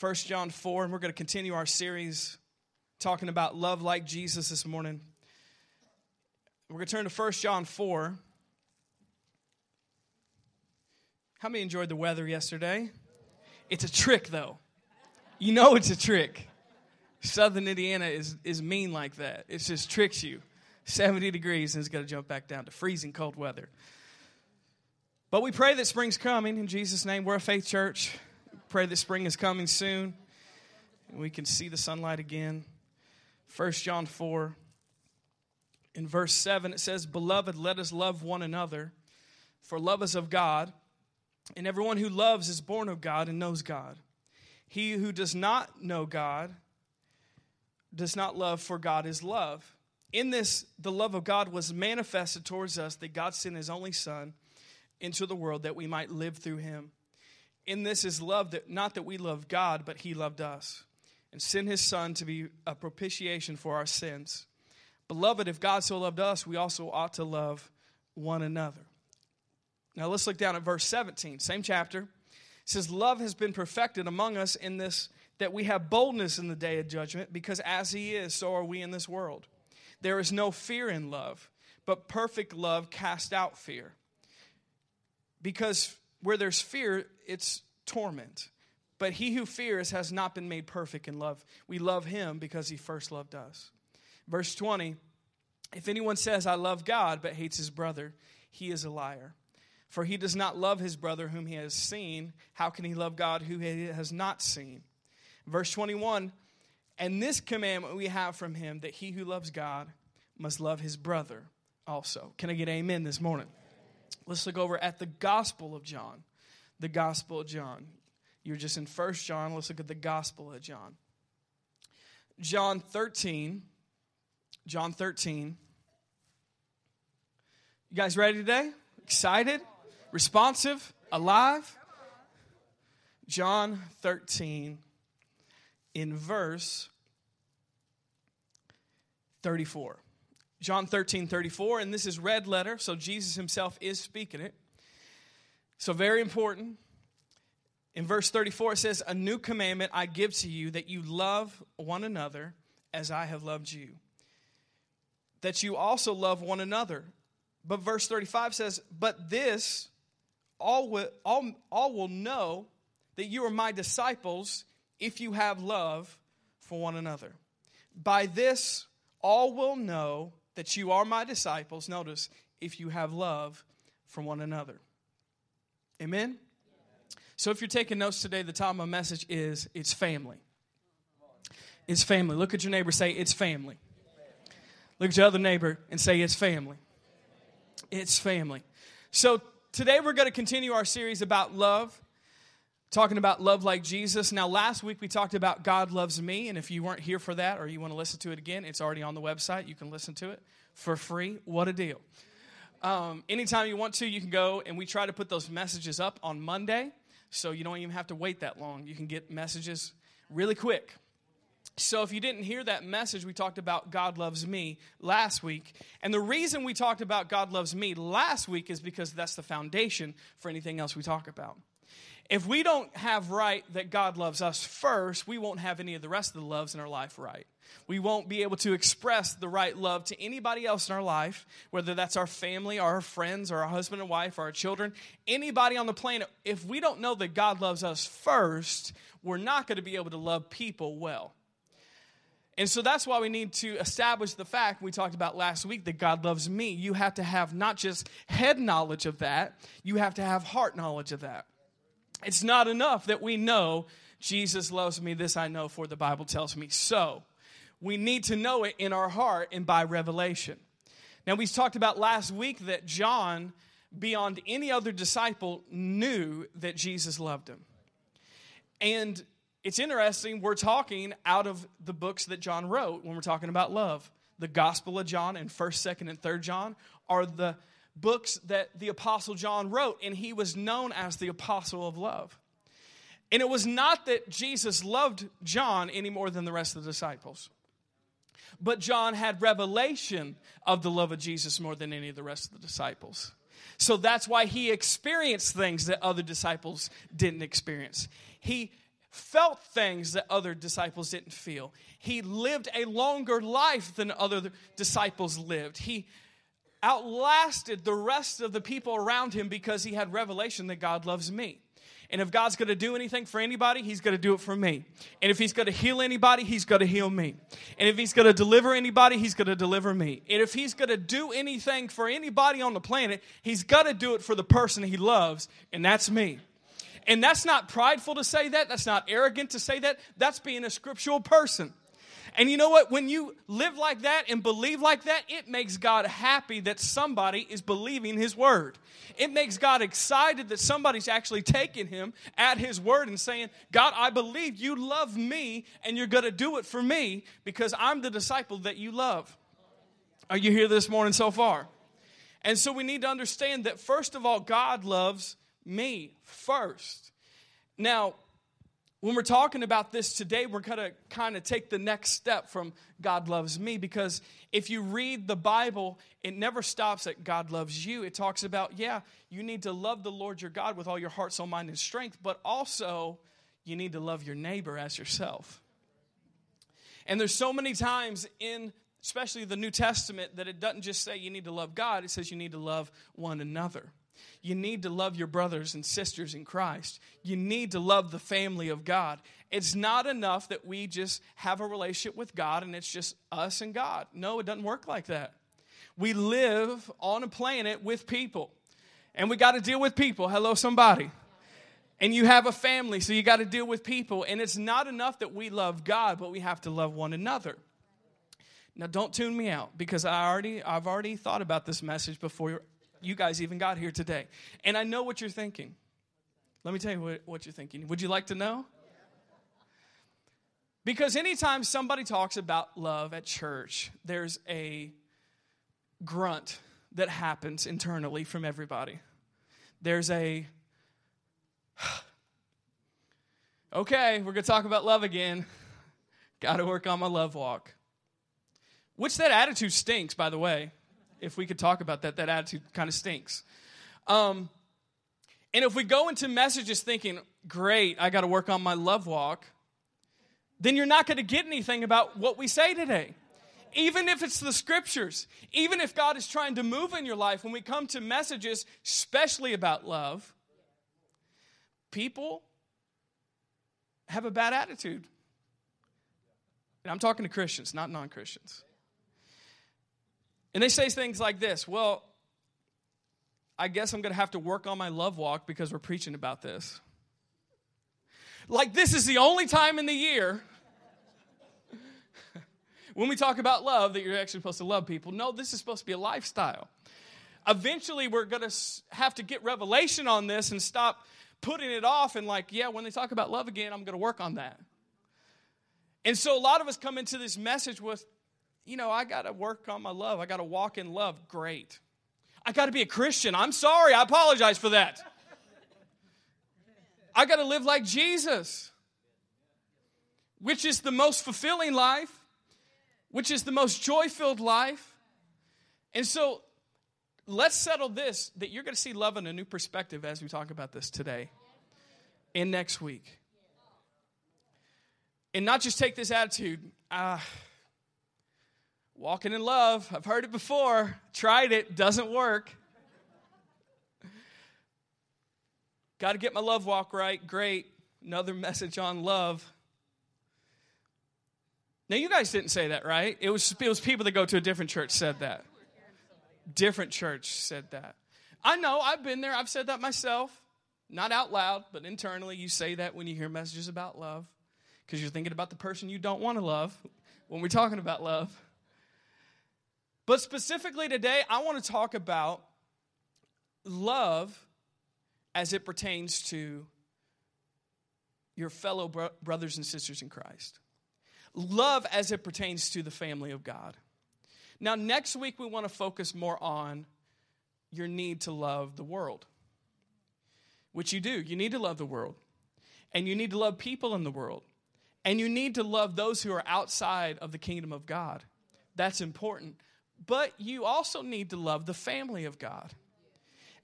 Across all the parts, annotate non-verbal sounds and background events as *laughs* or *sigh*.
1 John 4, and we're going to continue our series talking about love like Jesus this morning. We're going to turn to 1 John 4. How many enjoyed the weather yesterday? It's a trick, though. You know it's a trick. Southern Indiana is, is mean like that. It just tricks you. 70 degrees and it's going to jump back down to freezing cold weather. But we pray that spring's coming in Jesus' name. We're a faith church. Pray that spring is coming soon and we can see the sunlight again. 1 John 4, in verse 7, it says, Beloved, let us love one another, for love is of God, and everyone who loves is born of God and knows God. He who does not know God does not love, for God is love. In this, the love of God was manifested towards us that God sent his only Son into the world that we might live through him. In this is love that not that we love God, but he loved us and sent his Son to be a propitiation for our sins. Beloved, if God so loved us, we also ought to love one another. Now let's look down at verse 17, same chapter. It says, Love has been perfected among us in this, that we have boldness in the day of judgment, because as he is, so are we in this world. There is no fear in love, but perfect love casts out fear. Because where there's fear, it's torment. But he who fears has not been made perfect in love. We love him because he first loved us. Verse 20 If anyone says, I love God, but hates his brother, he is a liar. For he does not love his brother whom he has seen. How can he love God who he has not seen? Verse 21 And this commandment we have from him that he who loves God must love his brother also. Can I get amen this morning? Let's look over at the Gospel of John. The Gospel of John. You're just in First John. Let's look at the Gospel of John. John 13. John 13. You guys ready today? Excited? Responsive? Alive? John 13 in verse 34. John 13, 34, and this is red letter, so Jesus himself is speaking it. So, very important. In verse 34, it says, A new commandment I give to you that you love one another as I have loved you, that you also love one another. But verse 35 says, But this all will, all, all will know that you are my disciples if you have love for one another. By this, all will know that you are my disciples. Notice, if you have love for one another. Amen? So if you're taking notes today, the title of my message is It's Family. It's family. Look at your neighbor, say, It's family. Look at your other neighbor and say, It's family. It's family. So today we're going to continue our series about love talking about love like Jesus. Now, last week we talked about God loves me, and if you weren't here for that or you want to listen to it again, it's already on the website. You can listen to it for free. What a deal. Um, anytime you want to, you can go, and we try to put those messages up on Monday, so you don't even have to wait that long. You can get messages really quick. So, if you didn't hear that message, we talked about God loves me last week. And the reason we talked about God loves me last week is because that's the foundation for anything else we talk about if we don't have right that God loves us first, we won't have any of the rest of the loves in our life right. We won't be able to express the right love to anybody else in our life, whether that's our family, or our friends, or our husband and wife, or our children, anybody on the planet. If we don't know that God loves us first, we're not going to be able to love people well. And so that's why we need to establish the fact we talked about last week that God loves me. You have to have not just head knowledge of that, you have to have heart knowledge of that. It's not enough that we know Jesus loves me. This I know, for the Bible tells me so. We need to know it in our heart and by revelation. Now, we talked about last week that John, beyond any other disciple, knew that Jesus loved him. And it's interesting, we're talking out of the books that John wrote when we're talking about love. The Gospel of John and 1st, 2nd, and 3rd John are the books that the Apostle John wrote, and he was known as the Apostle of Love. And it was not that Jesus loved John any more than the rest of the disciples, but John had revelation of the love of Jesus more than any of the rest of the disciples. So that's why he experienced things that other disciples didn't experience. He felt things that other disciples didn't feel. He lived a longer life than other disciples lived. He outlasted the rest of the people around him because he had revelation that God loves me. And if God's going to do anything for anybody, He's going to do it for me. And if He's going to heal anybody, He's going to heal me. And if He's going to deliver anybody, He's going to deliver me. And if He's going to do anything for anybody on the planet, He's got to do it for the person He loves, and that's me. And that's not prideful to say that. That's not arrogant to say that. That's being a scriptural person. And you know what? When you live like that and believe like that, it makes God happy that somebody is believing His word. It makes God excited that somebody's actually taking Him at His word and saying, God, I believe you love me and you're going to do it for me because I'm the disciple that you love. Are you here this morning so far? And so we need to understand that, first of all, God loves me first. Now, when we're talking about this today, we're going to kind of take the next step from God loves me because if you read the Bible, it never stops at God loves you. It talks about, yeah, you need to love the Lord your God with all your heart, soul, mind, and strength, but also you need to love your neighbor as yourself. And there's so many times in especially the New Testament that it doesn't just say you need to love God, it says you need to love one another. You need to love your brothers and sisters in Christ. You need to love the family of God. It's not enough that we just have a relationship with God and it's just us and God. No, it doesn't work like that. We live on a planet with people, and we got to deal with people. Hello, somebody. And you have a family, so you got to deal with people. And it's not enough that we love God, but we have to love one another. Now, don't tune me out because I already, I've already thought about this message before you guys even got here today. And I know what you're thinking. Let me tell you what, what you're thinking. Would you like to know? Because anytime somebody talks about love at church, there's a grunt that happens internally from everybody. There's a, *sighs* okay, we're going to talk about love again. Got to work on my love walk. Which that attitude stinks, by the way if we could talk about that, that attitude kind of stinks. Um, and if we go into messages thinking, great, I got to work on my love walk, then you're not going to get anything about what we say today. Even if it's the scriptures, even if God is trying to move in your life, when we come to messages, especially about love, people have a bad attitude. And I'm talking to Christians, not non Christians. And they say things like this Well, I guess I'm going to have to work on my love walk because we're preaching about this. Like, this is the only time in the year *laughs* when we talk about love that you're actually supposed to love people. No, this is supposed to be a lifestyle. Eventually, we're going to have to get revelation on this and stop putting it off and, like, yeah, when they talk about love again, I'm going to work on that. And so, a lot of us come into this message with you know, I got to work on my love. I got to walk in love. Great. I got to be a Christian. I'm sorry. I apologize for that. I got to live like Jesus, which is the most fulfilling life, which is the most joy filled life. And so let's settle this that you're going to see love in a new perspective as we talk about this today and next week. And not just take this attitude. Uh, Walking in love. I've heard it before, tried it, doesn't work. Got to get my love walk right. Great. Another message on love. Now, you guys didn't say that, right? It was, it was people that go to a different church said that. Different church said that. I know, I've been there. I've said that myself. Not out loud, but internally, you say that when you hear messages about love because you're thinking about the person you don't want to love when we're talking about love. But specifically today, I want to talk about love as it pertains to your fellow bro- brothers and sisters in Christ. Love as it pertains to the family of God. Now, next week, we want to focus more on your need to love the world, which you do. You need to love the world, and you need to love people in the world, and you need to love those who are outside of the kingdom of God. That's important. But you also need to love the family of God.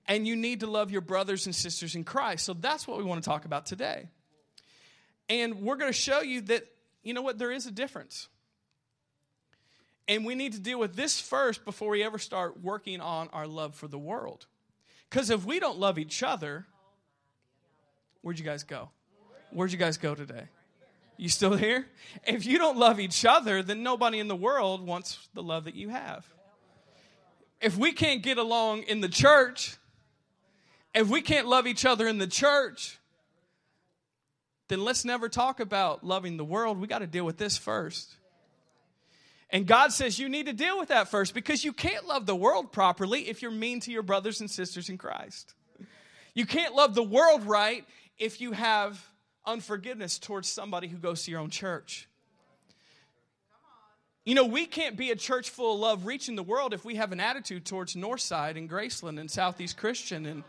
And you need to love your brothers and sisters in Christ. So that's what we want to talk about today. And we're going to show you that, you know what, there is a difference. And we need to deal with this first before we ever start working on our love for the world. Because if we don't love each other, where'd you guys go? Where'd you guys go today? You still here? If you don't love each other, then nobody in the world wants the love that you have. If we can't get along in the church, if we can't love each other in the church, then let's never talk about loving the world. We got to deal with this first. And God says you need to deal with that first because you can't love the world properly if you're mean to your brothers and sisters in Christ. You can't love the world right if you have unforgiveness towards somebody who goes to your own church. You know, we can't be a church full of love reaching the world if we have an attitude towards Northside and Graceland and Southeast Christian and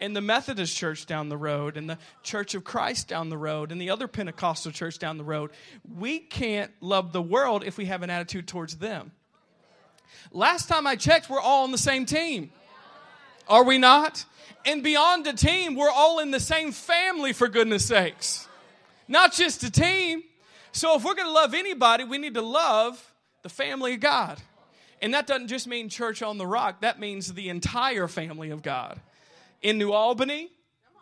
and the Methodist church down the road, and the Church of Christ down the road, and the other Pentecostal church down the road. We can't love the world if we have an attitude towards them. Last time I checked, we're all on the same team. Are we not? And beyond a team, we're all in the same family, for goodness sakes. Not just a team. So if we're going to love anybody, we need to love the family of God. And that doesn't just mean church on the rock, that means the entire family of God in New Albany,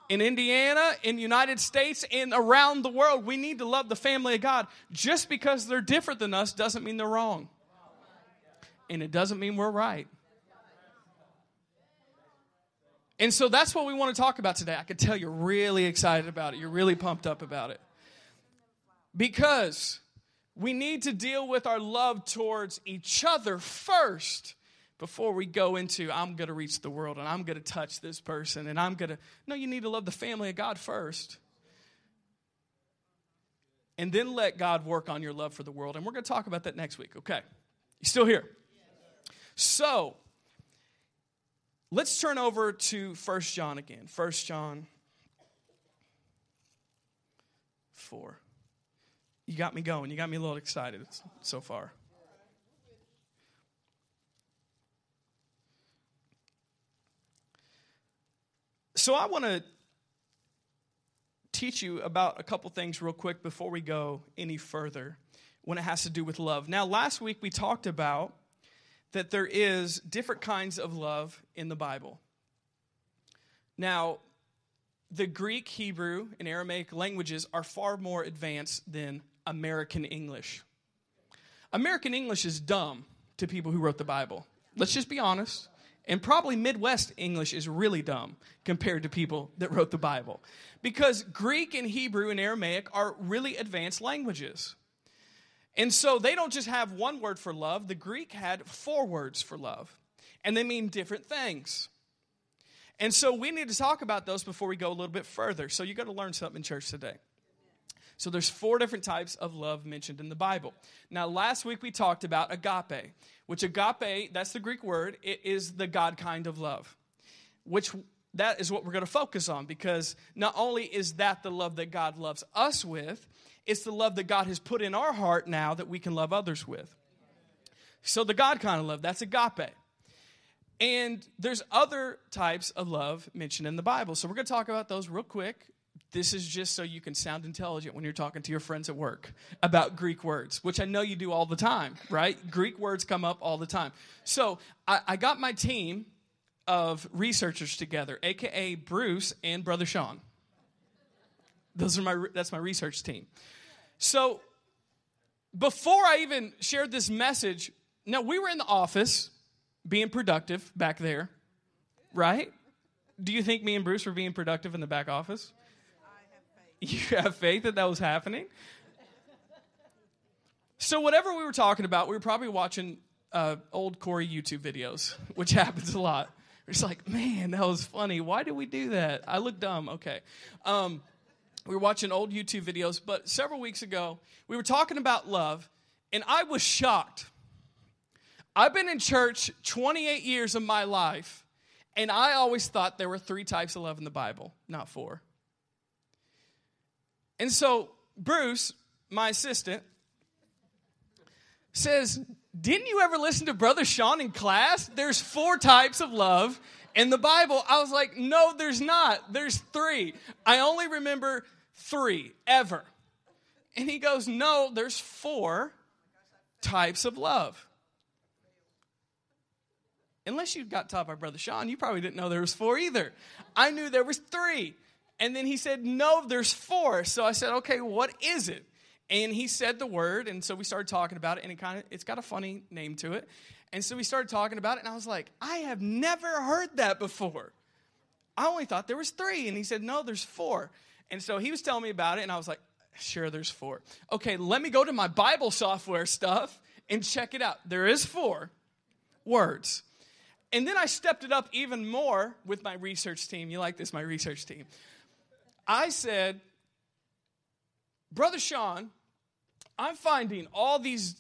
in Indiana, in the United States, and around the world. We need to love the family of God. Just because they're different than us doesn't mean they're wrong. And it doesn't mean we're right. And so that's what we want to talk about today. I can tell you're really excited about it. You're really pumped up about it. Because we need to deal with our love towards each other first before we go into I'm going to reach the world and I'm going to touch this person and I'm going to No, you need to love the family of God first. And then let God work on your love for the world. And we're going to talk about that next week, okay? You still here? So, let's turn over to First John again. First John 4. You got me going. You got me a little excited so far. So I want to teach you about a couple things real quick before we go any further when it has to do with love. Now, last week we talked about that there is different kinds of love in the Bible. Now, the Greek, Hebrew, and Aramaic languages are far more advanced than American English. American English is dumb to people who wrote the Bible. Let's just be honest. And probably Midwest English is really dumb compared to people that wrote the Bible. Because Greek and Hebrew and Aramaic are really advanced languages. And so they don't just have one word for love, the Greek had four words for love, and they mean different things. And so we need to talk about those before we go a little bit further. So you got to learn something in church today. So there's four different types of love mentioned in the Bible. Now last week we talked about agape, which agape, that's the Greek word, it is the God kind of love. Which that is what we're going to focus on because not only is that the love that God loves us with, it's the love that God has put in our heart now that we can love others with. So the God kind of love, that's agape. And there's other types of love mentioned in the Bible. So we're going to talk about those real quick. This is just so you can sound intelligent when you're talking to your friends at work about Greek words, which I know you do all the time, right? Greek words come up all the time. So I, I got my team of researchers together, aka Bruce and Brother Sean. Those are my that's my research team. So before I even shared this message, now we were in the office being productive back there, right? Do you think me and Bruce were being productive in the back office? You have faith that that was happening? So, whatever we were talking about, we were probably watching uh, old Corey YouTube videos, which *laughs* happens a lot. We're just like, man, that was funny. Why did we do that? I look dumb. Okay. Um, we were watching old YouTube videos, but several weeks ago, we were talking about love, and I was shocked. I've been in church 28 years of my life, and I always thought there were three types of love in the Bible, not four. And so Bruce, my assistant, says, Didn't you ever listen to Brother Sean in class? There's four types of love In the Bible, I was like, no, there's not. There's three. I only remember three ever. And he goes, no, there's four types of love. Unless you got taught by Brother Sean, you probably didn't know there was four either. I knew there was three. And then he said, no, there's four. So I said, okay, what is it? And he said the word, and so we started talking about it, and it kind of it's got a funny name to it. And so we started talking about it, and I was like, I have never heard that before. I only thought there was three. And he said, No, there's four. And so he was telling me about it, and I was like, Sure, there's four. Okay, let me go to my Bible software stuff and check it out. There is four words. And then I stepped it up even more with my research team. You like this, my research team. I said, Brother Sean, I'm finding all these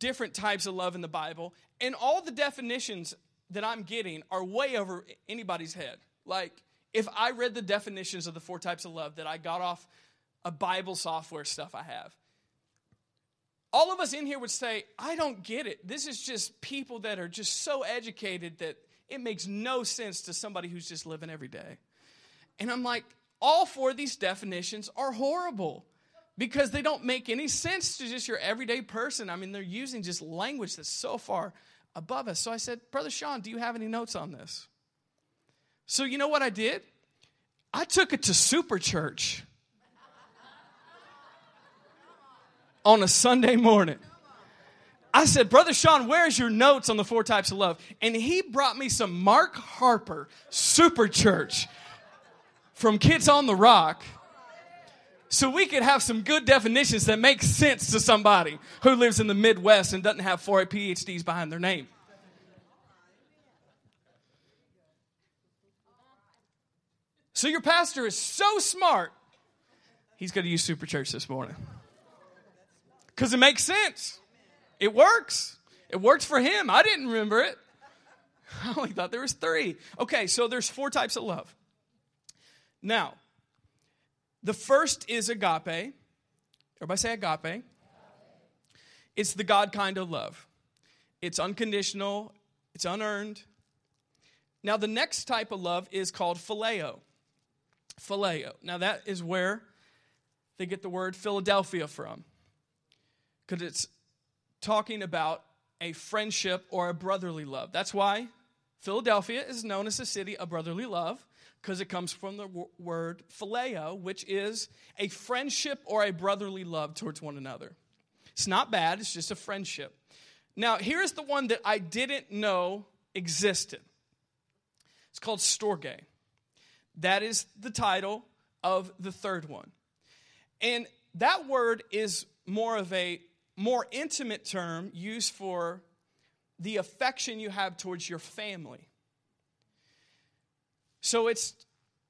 different types of love in the Bible, and all the definitions that I'm getting are way over anybody's head. Like, if I read the definitions of the four types of love that I got off a Bible software stuff I have, all of us in here would say, I don't get it. This is just people that are just so educated that it makes no sense to somebody who's just living every day. And I'm like, all four of these definitions are horrible because they don't make any sense to just your everyday person. I mean, they're using just language that's so far above us. So I said, Brother Sean, do you have any notes on this? So you know what I did? I took it to Super Church on a Sunday morning. I said, Brother Sean, where's your notes on the four types of love? And he brought me some Mark Harper Super Church from Kids on the Rock so we could have some good definitions that make sense to somebody who lives in the Midwest and doesn't have four PhDs behind their name. So your pastor is so smart, he's going to use Super Church this morning. Because it makes sense. It works. It works for him. I didn't remember it. *laughs* I only thought there was three. Okay, so there's four types of love. Now, the first is agape. Everybody say agape. It's the God kind of love. It's unconditional, it's unearned. Now, the next type of love is called phileo. Phileo. Now, that is where they get the word Philadelphia from, because it's talking about a friendship or a brotherly love. That's why Philadelphia is known as a city of brotherly love because it comes from the word phileo, which is a friendship or a brotherly love towards one another. It's not bad, it's just a friendship. Now, here's the one that I didn't know existed. It's called storge. That is the title of the third one. And that word is more of a more intimate term used for the affection you have towards your family. So it's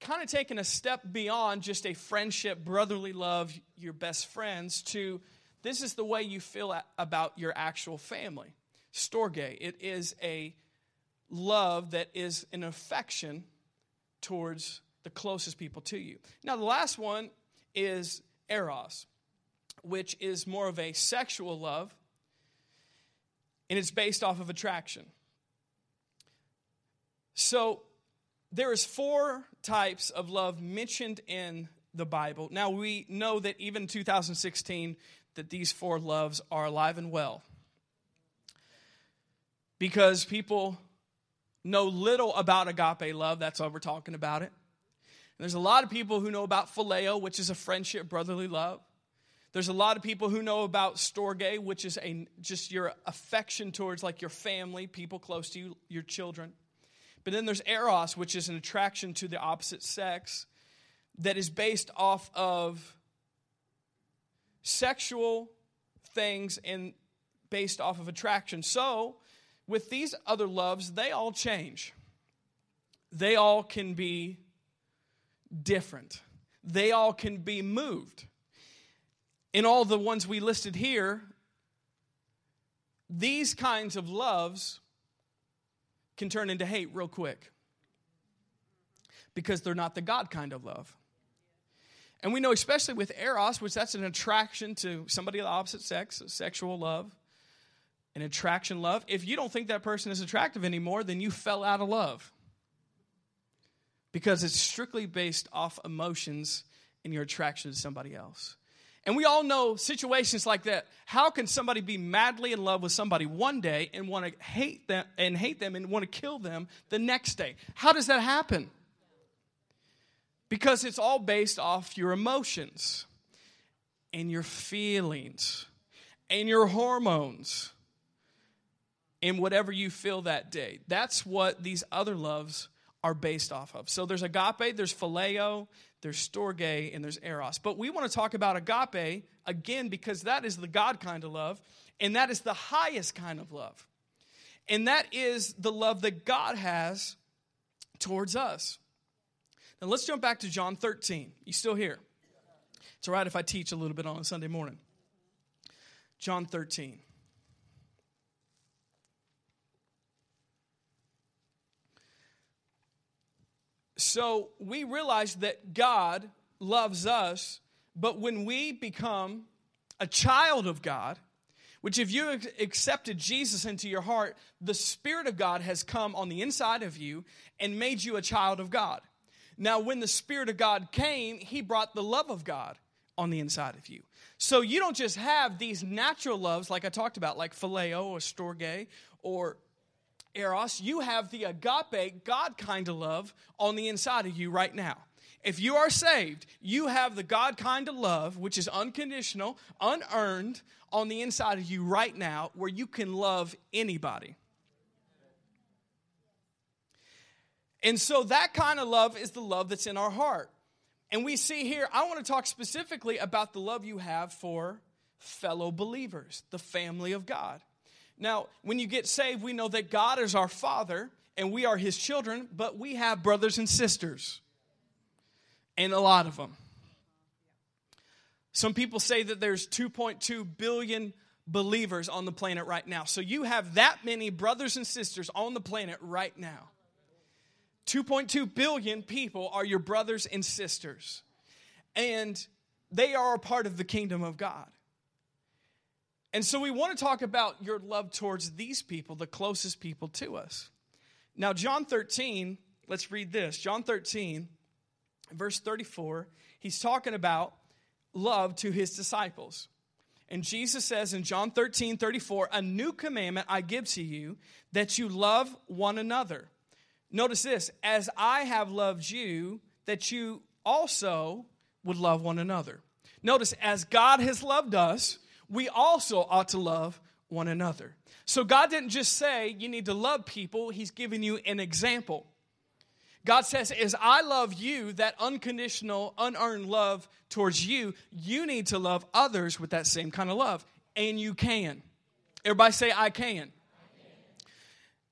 kind of taken a step beyond just a friendship, brotherly love, your best friends, to this is the way you feel about your actual family. Storge, it is a love that is an affection towards the closest people to you. Now, the last one is eros, which is more of a sexual love, and it's based off of attraction. So, there is four types of love mentioned in the Bible. Now we know that even in 2016 that these four loves are alive and well. Because people know little about agape love, that's why we're talking about it. And there's a lot of people who know about phileo, which is a friendship, brotherly love. There's a lot of people who know about storge, which is a just your affection towards like your family, people close to you, your children. But then there's eros, which is an attraction to the opposite sex that is based off of sexual things and based off of attraction. So, with these other loves, they all change. They all can be different. They all can be moved. In all the ones we listed here, these kinds of loves can turn into hate real quick because they're not the God kind of love. And we know, especially with Eros, which that's an attraction to somebody of the opposite sex, sexual love, an attraction love. If you don't think that person is attractive anymore, then you fell out of love. because it's strictly based off emotions and your attraction to somebody else. And we all know situations like that. How can somebody be madly in love with somebody one day and want to hate them and hate them and want to kill them the next day? How does that happen? Because it's all based off your emotions and your feelings and your hormones and whatever you feel that day. That's what these other loves are based off of. So there's agape, there's phileo, there's storge, and there's eros. But we want to talk about agape again because that is the God kind of love, and that is the highest kind of love. And that is the love that God has towards us. Now let's jump back to John 13. You still here? It's all right if I teach a little bit on a Sunday morning. John 13. So we realize that God loves us, but when we become a child of God, which if you accepted Jesus into your heart, the Spirit of God has come on the inside of you and made you a child of God. Now, when the Spirit of God came, He brought the love of God on the inside of you. So you don't just have these natural loves, like I talked about, like phileo or storge or eros, you have the agape, God kind of love on the inside of you right now. If you are saved, you have the God kind of love, which is unconditional, unearned, on the inside of you right now, where you can love anybody. And so that kind of love is the love that's in our heart. And we see here, I want to talk specifically about the love you have for fellow believers, the family of God. Now, when you get saved, we know that God is our Father and we are His children, but we have brothers and sisters, and a lot of them. Some people say that there's 2.2 billion believers on the planet right now. So you have that many brothers and sisters on the planet right now. 2.2 billion people are your brothers and sisters, and they are a part of the kingdom of God. And so we want to talk about your love towards these people, the closest people to us. Now, John 13, let's read this. John 13, verse 34, he's talking about love to his disciples. And Jesus says in John 13, 34, a new commandment I give to you that you love one another. Notice this, as I have loved you, that you also would love one another. Notice, as God has loved us, we also ought to love one another. So God didn't just say you need to love people, He's giving you an example. God says, as I love you, that unconditional, unearned love towards you, you need to love others with that same kind of love. And you can. Everybody say, I can. I can.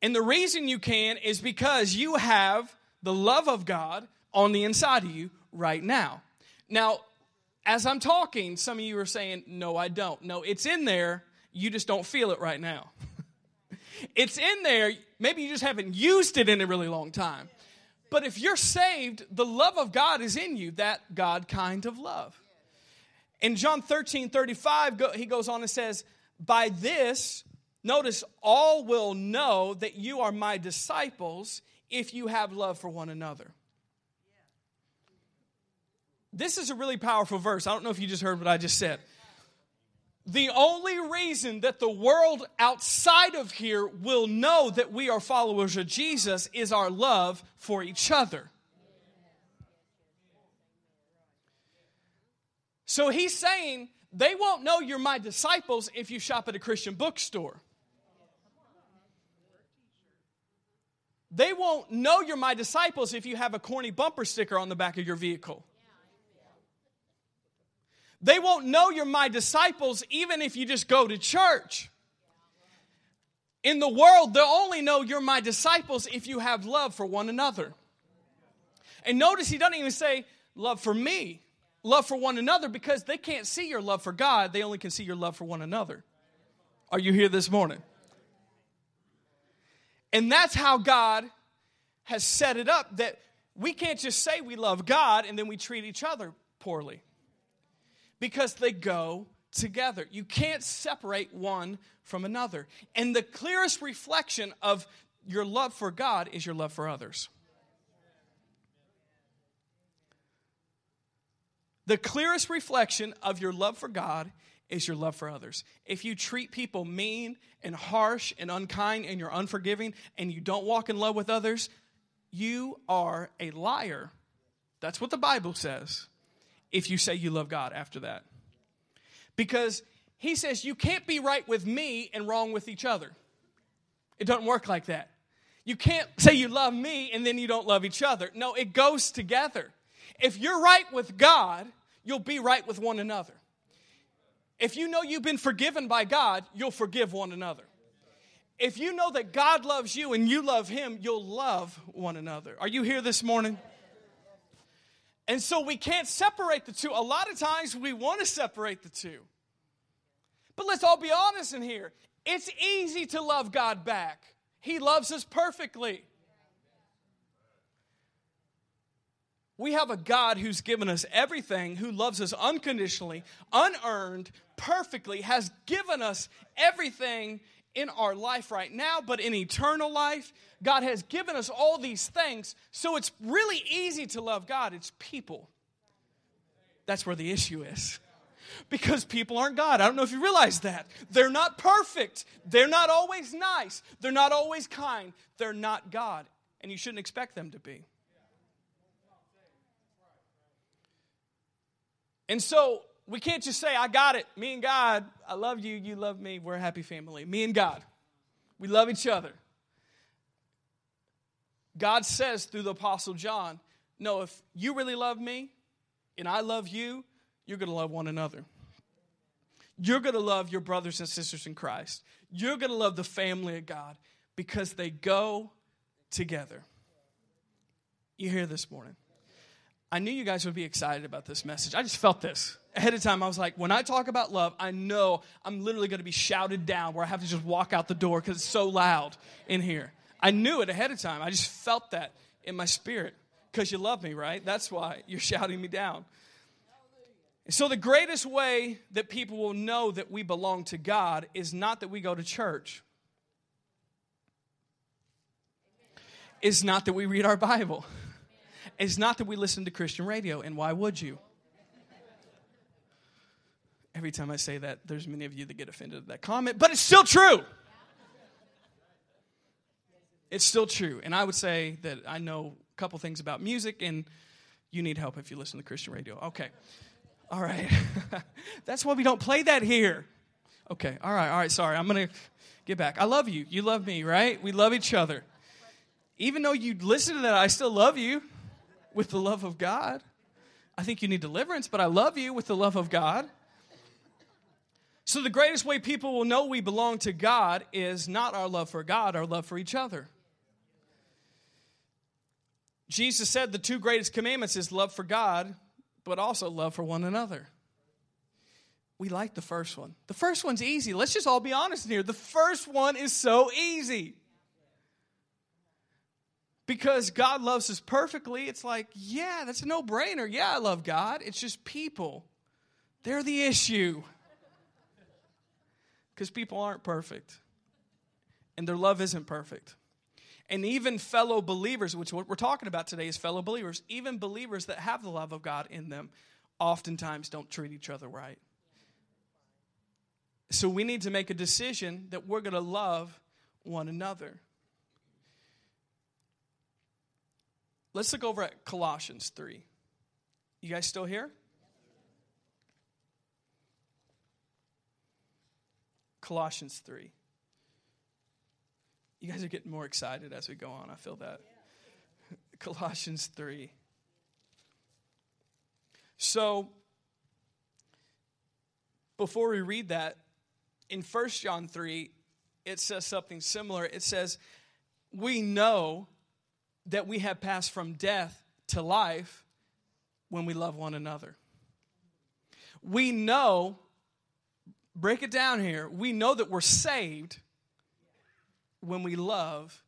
And the reason you can is because you have the love of God on the inside of you right now. Now, as I'm talking, some of you are saying, No, I don't. No, it's in there. You just don't feel it right now. *laughs* it's in there. Maybe you just haven't used it in a really long time. But if you're saved, the love of God is in you, that God kind of love. In John 13 35, he goes on and says, By this, notice, all will know that you are my disciples if you have love for one another. This is a really powerful verse. I don't know if you just heard what I just said. The only reason that the world outside of here will know that we are followers of Jesus is our love for each other. So he's saying they won't know you're my disciples if you shop at a Christian bookstore. They won't know you're my disciples if you have a corny bumper sticker on the back of your vehicle. They won't know you're my disciples even if you just go to church. In the world, they'll only know you're my disciples if you have love for one another. And notice he doesn't even say love for me, love for one another, because they can't see your love for God, they only can see your love for one another. Are you here this morning? And that's how God has set it up that we can't just say we love God and then we treat each other poorly because they go together. You can't separate one from another. And the clearest reflection of your love for God is your love for others. The clearest reflection of your love for God is your love for others. If you treat people mean and harsh and unkind and you're unforgiving and you don't walk in love with others, you are a liar. That's what the Bible says. If you say you love God after that. Because he says you can't be right with me and wrong with each other. It doesn't work like that. You can't say you love me and then you don't love each other. No, it goes together. If you're right with God, you'll be right with one another. If you know you've been forgiven by God, you'll forgive one another. If you know that God loves you and you love Him, you'll love one another. Are you here this morning? And so we can't separate the two. A lot of times we want to separate the two. But let's all be honest in here. It's easy to love God back, He loves us perfectly. We have a God who's given us everything, who loves us unconditionally, unearned, perfectly, has given us everything in our life right now, but in eternal life, God has given us all these things. So it's really easy to love God. It's people. That's where the issue is. Because people aren't God. I don't know if you realize that. They're not perfect. They're not always nice. They're not always kind. They're not God. And you shouldn't expect them to be. And so we can't just say, I got it. Me and God, I love you, you love me, we're a happy family. Me and God, we love each other. God says through the Apostle John, No, if you really love me and I love you, you're going to love one another. You're going to love your brothers and sisters in Christ. You're going to love the family of God because they go together. You hear this morning? I knew you guys would be excited about this message. I just felt this ahead of time. I was like, when I talk about love, I know I'm literally going to be shouted down where I have to just walk out the door because it's so loud in here. I knew it ahead of time. I just felt that in my spirit because you love me, right? That's why you're shouting me down. So, the greatest way that people will know that we belong to God is not that we go to church, is not that we read our Bible, is not that we listen to Christian radio. And why would you? Every time I say that, there's many of you that get offended at that comment, but it's still true. It's still true. And I would say that I know a couple things about music, and you need help if you listen to Christian radio. Okay. All right. *laughs* That's why we don't play that here. Okay. All right. All right. Sorry. I'm going to get back. I love you. You love me, right? We love each other. Even though you listen to that, I still love you with the love of God. I think you need deliverance, but I love you with the love of God. So, the greatest way people will know we belong to God is not our love for God, our love for each other. Jesus said the two greatest commandments is love for God, but also love for one another. We like the first one. The first one's easy. Let's just all be honest here. The first one is so easy. Because God loves us perfectly, it's like, yeah, that's a no brainer. Yeah, I love God. It's just people, they're the issue because people aren't perfect and their love isn't perfect. And even fellow believers, which what we're talking about today is fellow believers, even believers that have the love of God in them, oftentimes don't treat each other right. So we need to make a decision that we're going to love one another. Let's look over at Colossians 3. You guys still here? Colossians 3. You guys are getting more excited as we go on. I feel that. *laughs* Colossians 3. So, before we read that, in 1 John 3, it says something similar. It says, We know that we have passed from death to life when we love one another. We know break it down here. We know that we're saved when we love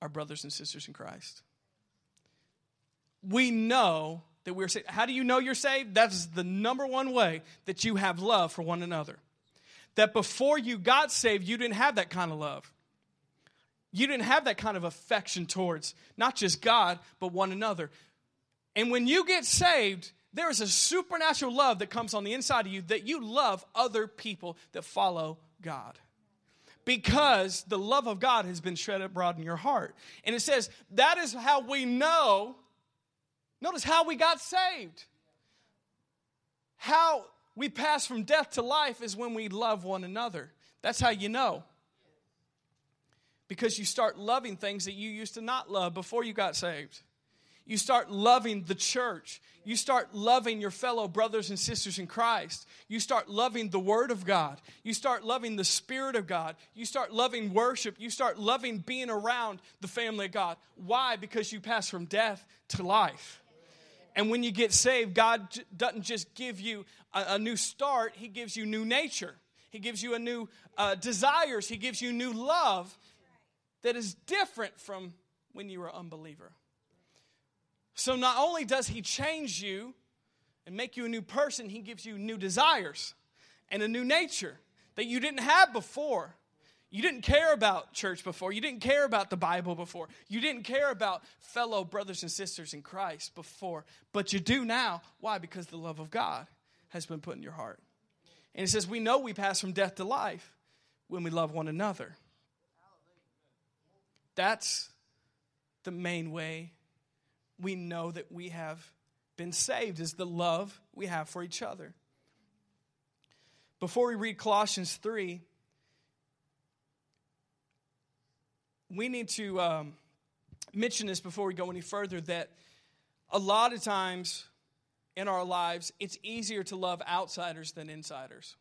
our brothers and sisters in Christ. We know that we're saved. How do you know you're saved? That's the number one way that you have love for one another. That before you got saved, you didn't have that kind of love. You didn't have that kind of affection towards not just God, but one another. And when you get saved, There is a supernatural love that comes on the inside of you that you love other people that follow God. Because the love of God has been shed abroad in your heart. And it says that is how we know. Notice how we got saved. How we pass from death to life is when we love one another. That's how you know. Because you start loving things that you used to not love before you got saved. You start loving the church. You start loving your fellow brothers and sisters in Christ. You start loving the Word of God. You start loving the Spirit of God. You start loving worship. You start loving being around the family of God. Why? Because you pass from death to life. And when you get saved, God doesn't just give you a, a new start, He gives you new nature. He gives you a new uh, desires. He gives you new love that is different from when you were an unbeliever. So not only does he change you and make you a new person, he gives you new desires and a new nature that you didn't have before. You didn't care about church before. You didn't care about the Bible before. You didn't care about fellow brothers and sisters in Christ before. But you do now. Why? Because the love of God has been put in your heart. And it says, We know we pass from death to life when we love one another. That's the main way we know that we have been saved is the love we have for each other. Before we read Colossians 3, we need to um, mention this before we go any further that a lot of times in our lives, it's easier to love outsiders than insiders.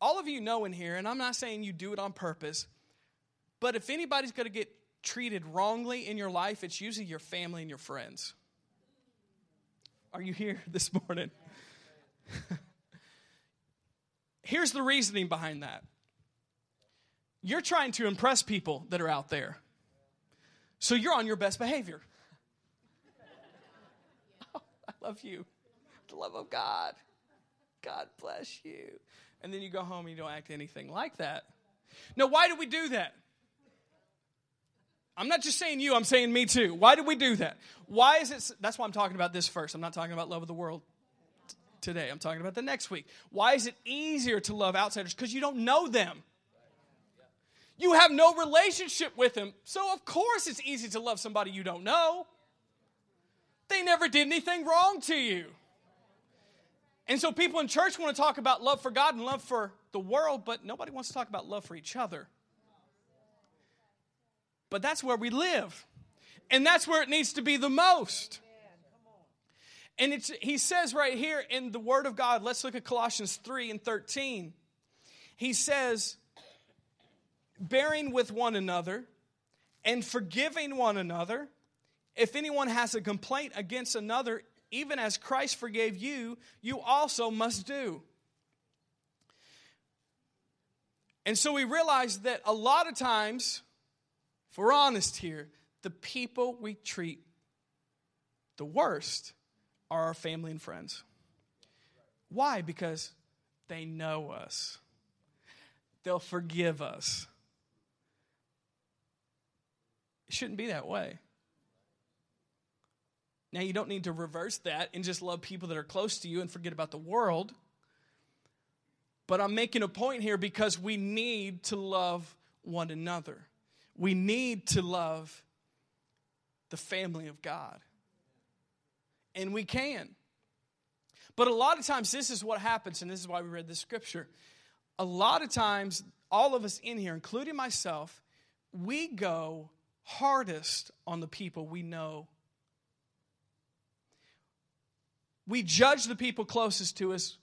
All of you know in here, and I'm not saying you do it on purpose, but if anybody's going to get treated wrongly in your life, it's usually your family and your friends. Are you here *laughs* this morning? *laughs* Here's the reasoning behind that you're trying to impress people that are out there. So you're on your best behavior. Oh, *laughs* I love you. The love of God. God bless you. And then you go home and you don't act anything like that. Now, why do we do that? I'm not just saying you, I'm saying me too. Why did we do that? Why is it? That's why I'm talking about this first. I'm not talking about love of the world t- today. I'm talking about the next week. Why is it easier to love outsiders? Because you don't know them. You have no relationship with them. So, of course, it's easy to love somebody you don't know. They never did anything wrong to you. And so, people in church want to talk about love for God and love for the world, but nobody wants to talk about love for each other but that's where we live. And that's where it needs to be the most. And it's, he says right here in the Word of God, let's look at Colossians 3 and 13. He says, bearing with one another and forgiving one another. If anyone has a complaint against another, even as Christ forgave you, you also must do. And so we realize that a lot of times if we're honest here, the people we treat the worst are our family and friends. Why? Because they know us, they'll forgive us. It shouldn't be that way. Now, you don't need to reverse that and just love people that are close to you and forget about the world. But I'm making a point here because we need to love one another we need to love the family of God. And we can. But a lot of times, this is what happens, and this is why we read this scripture. A lot of times, all of us in here, including myself, we go hardest on the people we know. We judge the people closest to us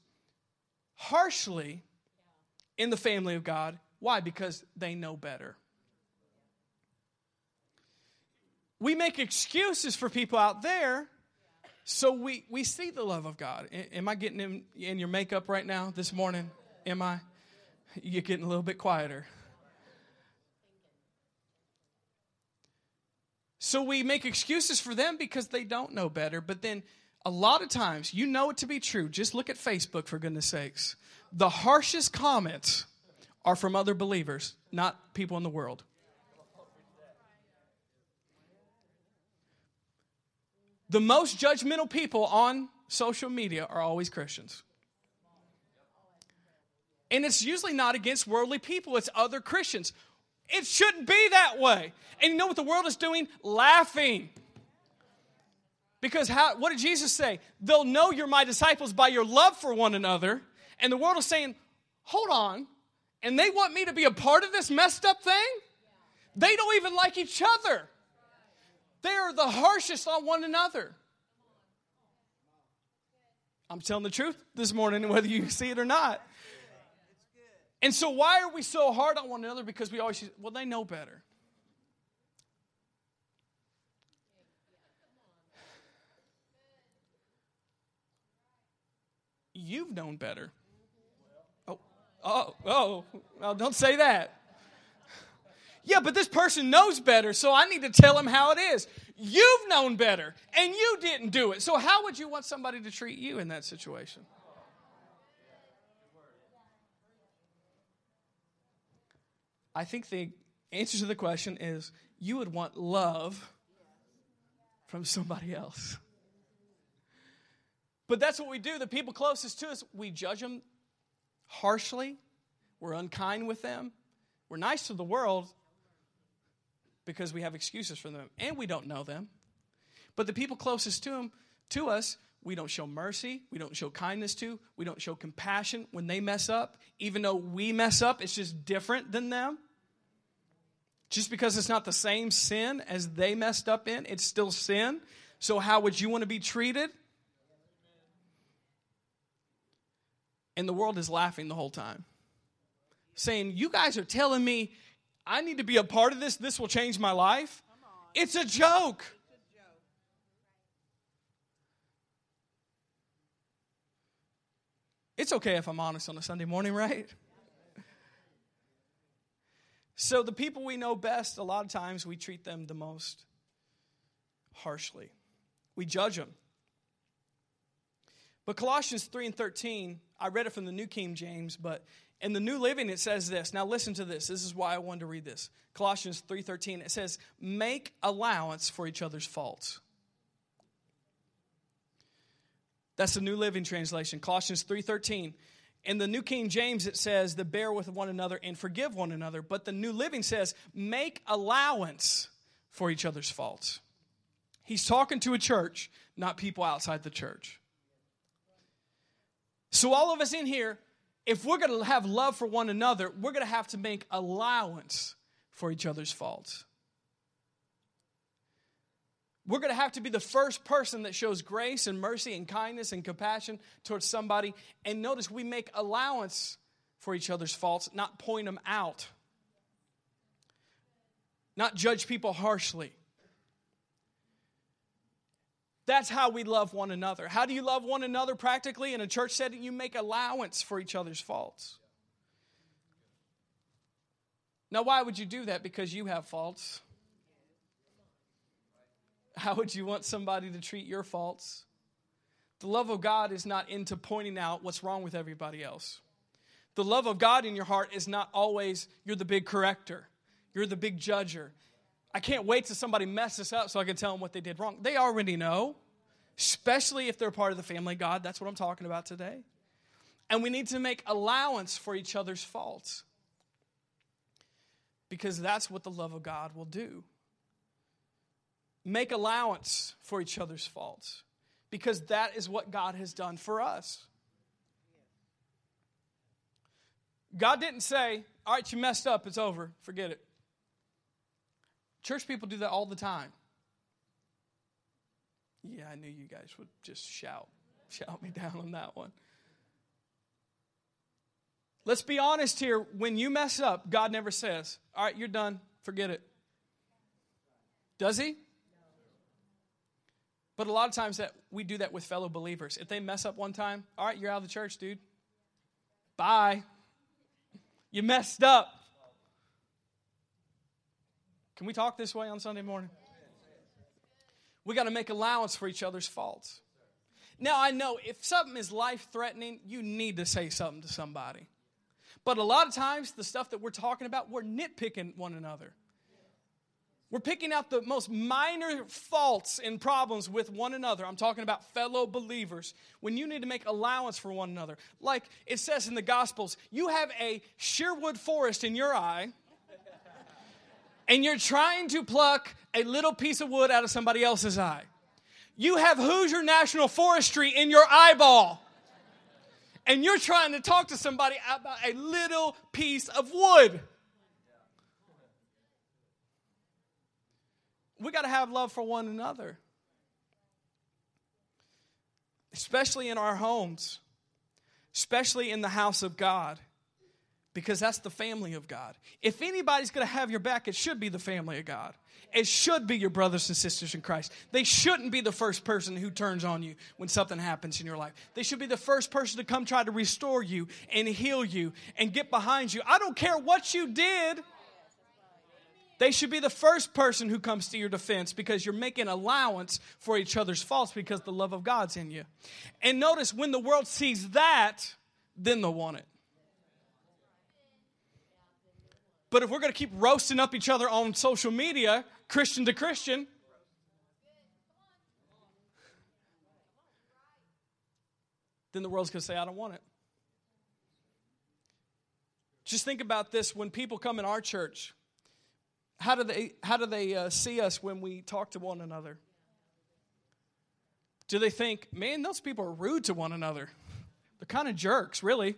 harshly in the family of God. Why? Because they know better. We make excuses for people out there so we, we see the love of God. Am I getting in, in your makeup right now this morning? Am I? You're getting a little bit quieter. So we make excuses for them because they don't know better. But then a lot of times, you know it to be true. Just look at Facebook, for goodness sakes. The harshest comments are from other believers, not people in the world. The most judgmental people on social media are always Christians. And it's usually not against worldly people, it's other Christians. It shouldn't be that way. And you know what the world is doing? Laughing. Because how, what did Jesus say? They'll know you're my disciples by your love for one another. And the world is saying, hold on. And they want me to be a part of this messed up thing? They don't even like each other. They're the harshest on one another. I'm telling the truth this morning, *laughs* whether you see it or not. And so, why are we so hard on one another? Because we always, well, they know better. You've known better. Oh, oh, oh, well, don't say that. Yeah, but this person knows better, so I need to tell him how it is. You've known better, and you didn't do it. So, how would you want somebody to treat you in that situation? I think the answer to the question is you would want love from somebody else. But that's what we do. The people closest to us, we judge them harshly. We're unkind with them. We're nice to the world because we have excuses for them and we don't know them. But the people closest to them, to us, we don't show mercy, we don't show kindness to, we don't show compassion when they mess up. Even though we mess up, it's just different than them. Just because it's not the same sin as they messed up in, it's still sin. So, how would you want to be treated? And the world is laughing the whole time, saying, You guys are telling me I need to be a part of this, this will change my life. It's a joke. It's okay if I'm honest on a Sunday morning, right? So, the people we know best, a lot of times we treat them the most harshly. We judge them. But Colossians 3 and 13, I read it from the New King James, but in the New Living it says this. Now listen to this. This is why I wanted to read this. Colossians 3:13 it says, "Make allowance for each other's faults." That's the New Living Translation. Colossians 3:13. In the New King James, it says, "The bear with one another and forgive one another." But the New Living says, "Make allowance for each other's faults." He's talking to a church, not people outside the church. So, all of us in here, if we're going to have love for one another, we're going to have to make allowance for each other's faults. We're going to have to be the first person that shows grace and mercy and kindness and compassion towards somebody. And notice we make allowance for each other's faults, not point them out, not judge people harshly. That's how we love one another. How do you love one another practically? In a church setting, you make allowance for each other's faults. Now, why would you do that? Because you have faults. How would you want somebody to treat your faults? The love of God is not into pointing out what's wrong with everybody else. The love of God in your heart is not always you're the big corrector, you're the big judger. I can't wait till somebody messes up so I can tell them what they did wrong. They already know, especially if they're part of the family God. That's what I'm talking about today. And we need to make allowance for each other's faults because that's what the love of God will do make allowance for each other's faults because that is what God has done for us. God didn't say, All right, you messed up, it's over, forget it. Church people do that all the time. Yeah, I knew you guys would just shout, *laughs* shout me down on that one. Let's be honest here. When you mess up, God never says, All right, you're done, forget it. Does He? But a lot of times that we do that with fellow believers. If they mess up one time, all right, you're out of the church, dude. Bye. You messed up. Can we talk this way on Sunday morning? We got to make allowance for each other's faults. Now, I know if something is life threatening, you need to say something to somebody. But a lot of times, the stuff that we're talking about, we're nitpicking one another. We're picking out the most minor faults and problems with one another. I'm talking about fellow believers. When you need to make allowance for one another. Like it says in the Gospels, you have a Sherwood forest in your eye, and you're trying to pluck a little piece of wood out of somebody else's eye. You have Hoosier National Forestry in your eyeball, and you're trying to talk to somebody about a little piece of wood. we got to have love for one another, especially in our homes, especially in the house of God, because that's the family of God. If anybody's going to have your back, it should be the family of God. It should be your brothers and sisters in Christ. They shouldn't be the first person who turns on you when something happens in your life. They should be the first person to come try to restore you and heal you and get behind you. I don't care what you did. They should be the first person who comes to your defense because you're making allowance for each other's faults because the love of God's in you. And notice when the world sees that, then they'll want it. But if we're going to keep roasting up each other on social media, Christian to Christian, then the world's going to say, I don't want it. Just think about this when people come in our church how do they, how do they uh, see us when we talk to one another? Do they think, man, those people are rude to one another? They're kind of jerks, really.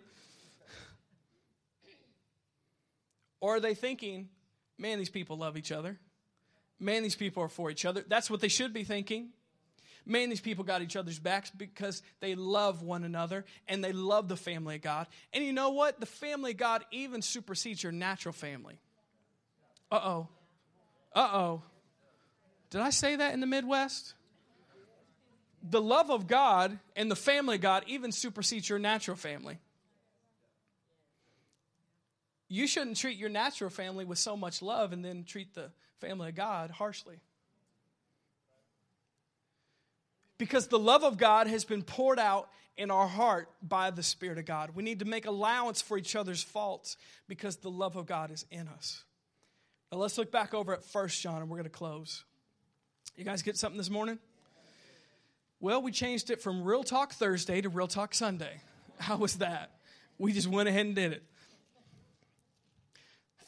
Or are they thinking, man, these people love each other? Man, these people are for each other. That's what they should be thinking. Man, these people got each other's backs because they love one another and they love the family of God. And you know what? The family of God even supersedes your natural family. Uh oh. Uh oh. Did I say that in the Midwest? The love of God and the family of God even supersedes your natural family. You shouldn't treat your natural family with so much love and then treat the family of God harshly. Because the love of God has been poured out in our heart by the Spirit of God. We need to make allowance for each other's faults because the love of God is in us. Now let's look back over at First John and we're going to close. You guys get something this morning? Well, we changed it from Real Talk Thursday to Real Talk Sunday. How was that? We just went ahead and did it.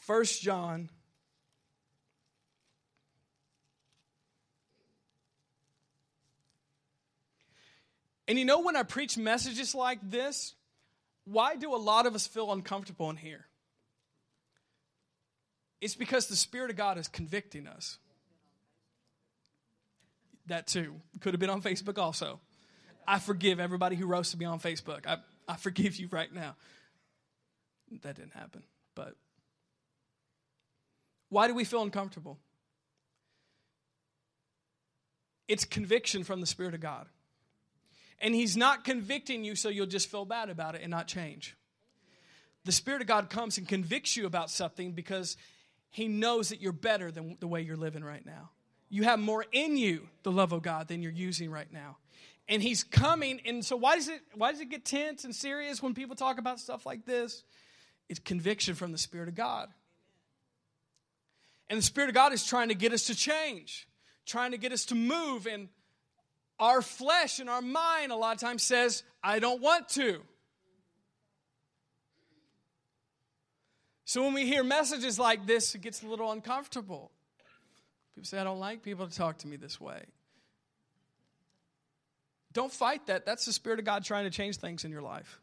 First John And you know, when I preach messages like this, why do a lot of us feel uncomfortable in here? It's because the Spirit of God is convicting us. That too. Could have been on Facebook also. I forgive everybody who roasted me on Facebook. I, I forgive you right now. That didn't happen. But why do we feel uncomfortable? It's conviction from the Spirit of God. And He's not convicting you so you'll just feel bad about it and not change. The Spirit of God comes and convicts you about something because he knows that you're better than the way you're living right now. You have more in you, the love of God, than you're using right now. And He's coming. And so, why does it, why does it get tense and serious when people talk about stuff like this? It's conviction from the Spirit of God. And the Spirit of God is trying to get us to change, trying to get us to move. And our flesh and our mind, a lot of times, says, I don't want to. So when we hear messages like this, it gets a little uncomfortable. People say, I don't like people to talk to me this way. Don't fight that. That's the Spirit of God trying to change things in your life.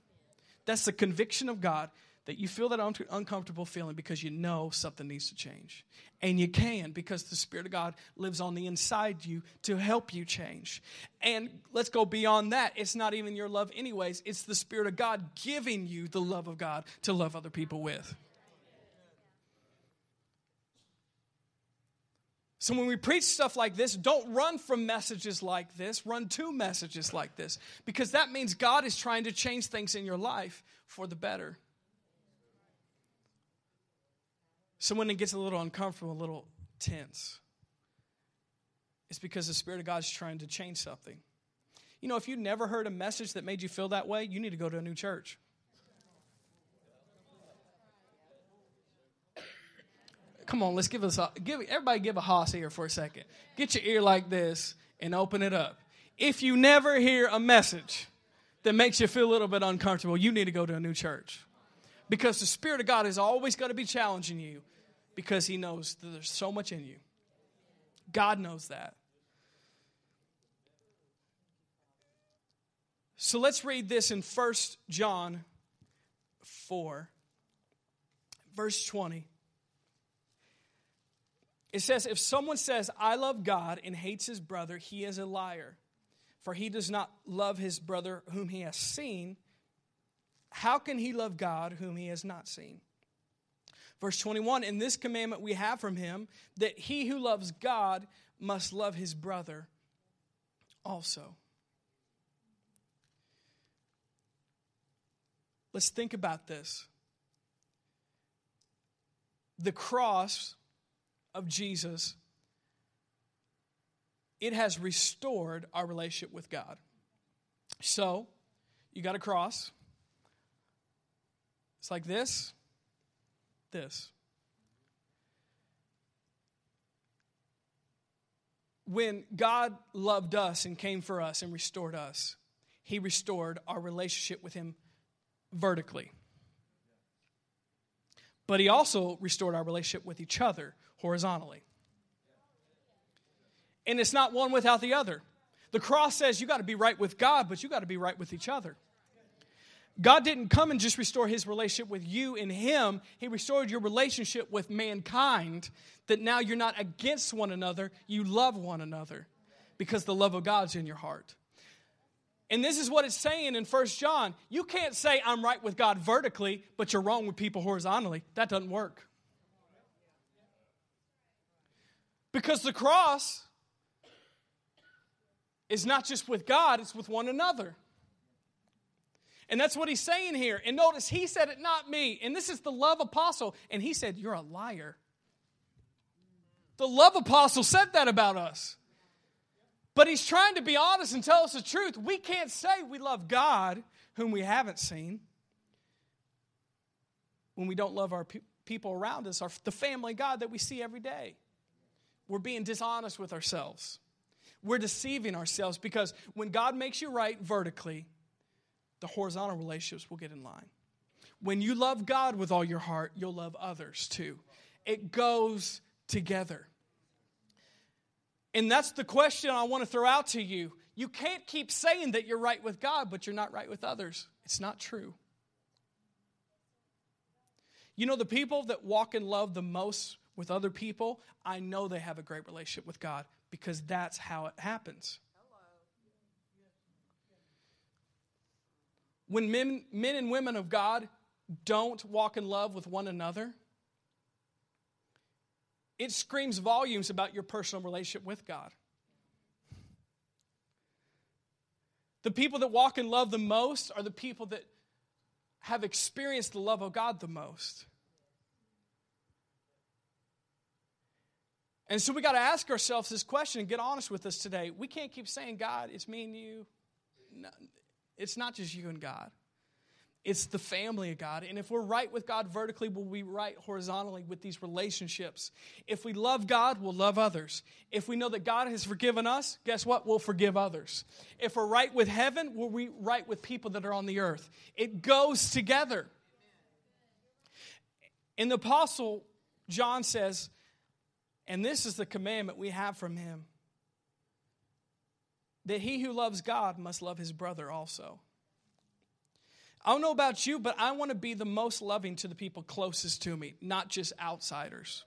That's the conviction of God that you feel that un- uncomfortable feeling because you know something needs to change. And you can because the Spirit of God lives on the inside you to help you change. And let's go beyond that. It's not even your love, anyways, it's the Spirit of God giving you the love of God to love other people with. So when we preach stuff like this, don't run from messages like this, run to messages like this, because that means God is trying to change things in your life for the better. So when it gets a little uncomfortable, a little tense, it's because the Spirit of God is trying to change something. You know, if you never heard a message that made you feel that way, you need to go to a new church. Come on, let's give us a give everybody give a hoss ear for a second. Get your ear like this and open it up. If you never hear a message that makes you feel a little bit uncomfortable, you need to go to a new church. Because the Spirit of God is always going to be challenging you because He knows that there's so much in you. God knows that. So let's read this in 1 John 4, verse 20. It says, If someone says, I love God and hates his brother, he is a liar. For he does not love his brother whom he has seen. How can he love God whom he has not seen? Verse 21 In this commandment we have from him that he who loves God must love his brother also. Let's think about this. The cross of Jesus, it has restored our relationship with God. So, you got a cross. It's like this, this. When God loved us and came for us and restored us, He restored our relationship with Him vertically. But He also restored our relationship with each other horizontally. And it's not one without the other. The cross says you got to be right with God, but you got to be right with each other. God didn't come and just restore his relationship with you and him. He restored your relationship with mankind that now you're not against one another, you love one another because the love of God's in your heart. And this is what it's saying in First John. You can't say I'm right with God vertically, but you're wrong with people horizontally. That doesn't work. Because the cross is not just with God, it's with one another. And that's what he's saying here. And notice he said it, not me. And this is the love apostle. And he said, You're a liar. The love apostle said that about us. But he's trying to be honest and tell us the truth. We can't say we love God, whom we haven't seen, when we don't love our pe- people around us, our, the family God that we see every day. We're being dishonest with ourselves. We're deceiving ourselves because when God makes you right vertically, the horizontal relationships will get in line. When you love God with all your heart, you'll love others too. It goes together. And that's the question I want to throw out to you. You can't keep saying that you're right with God, but you're not right with others. It's not true. You know, the people that walk in love the most with other people, I know they have a great relationship with God because that's how it happens. When men, men and women of God don't walk in love with one another, it screams volumes about your personal relationship with God. The people that walk in love the most are the people that have experienced the love of God the most. And so we got to ask ourselves this question and get honest with us today. We can't keep saying, God, it's me and you. No, it's not just you and God. It's the family of God. And if we're right with God vertically, we'll be right horizontally with these relationships. If we love God, we'll love others. If we know that God has forgiven us, guess what? We'll forgive others. If we're right with heaven, we'll be right with people that are on the earth. It goes together. And the apostle John says, and this is the commandment we have from him that he who loves God must love his brother also. I don't know about you, but I want to be the most loving to the people closest to me, not just outsiders.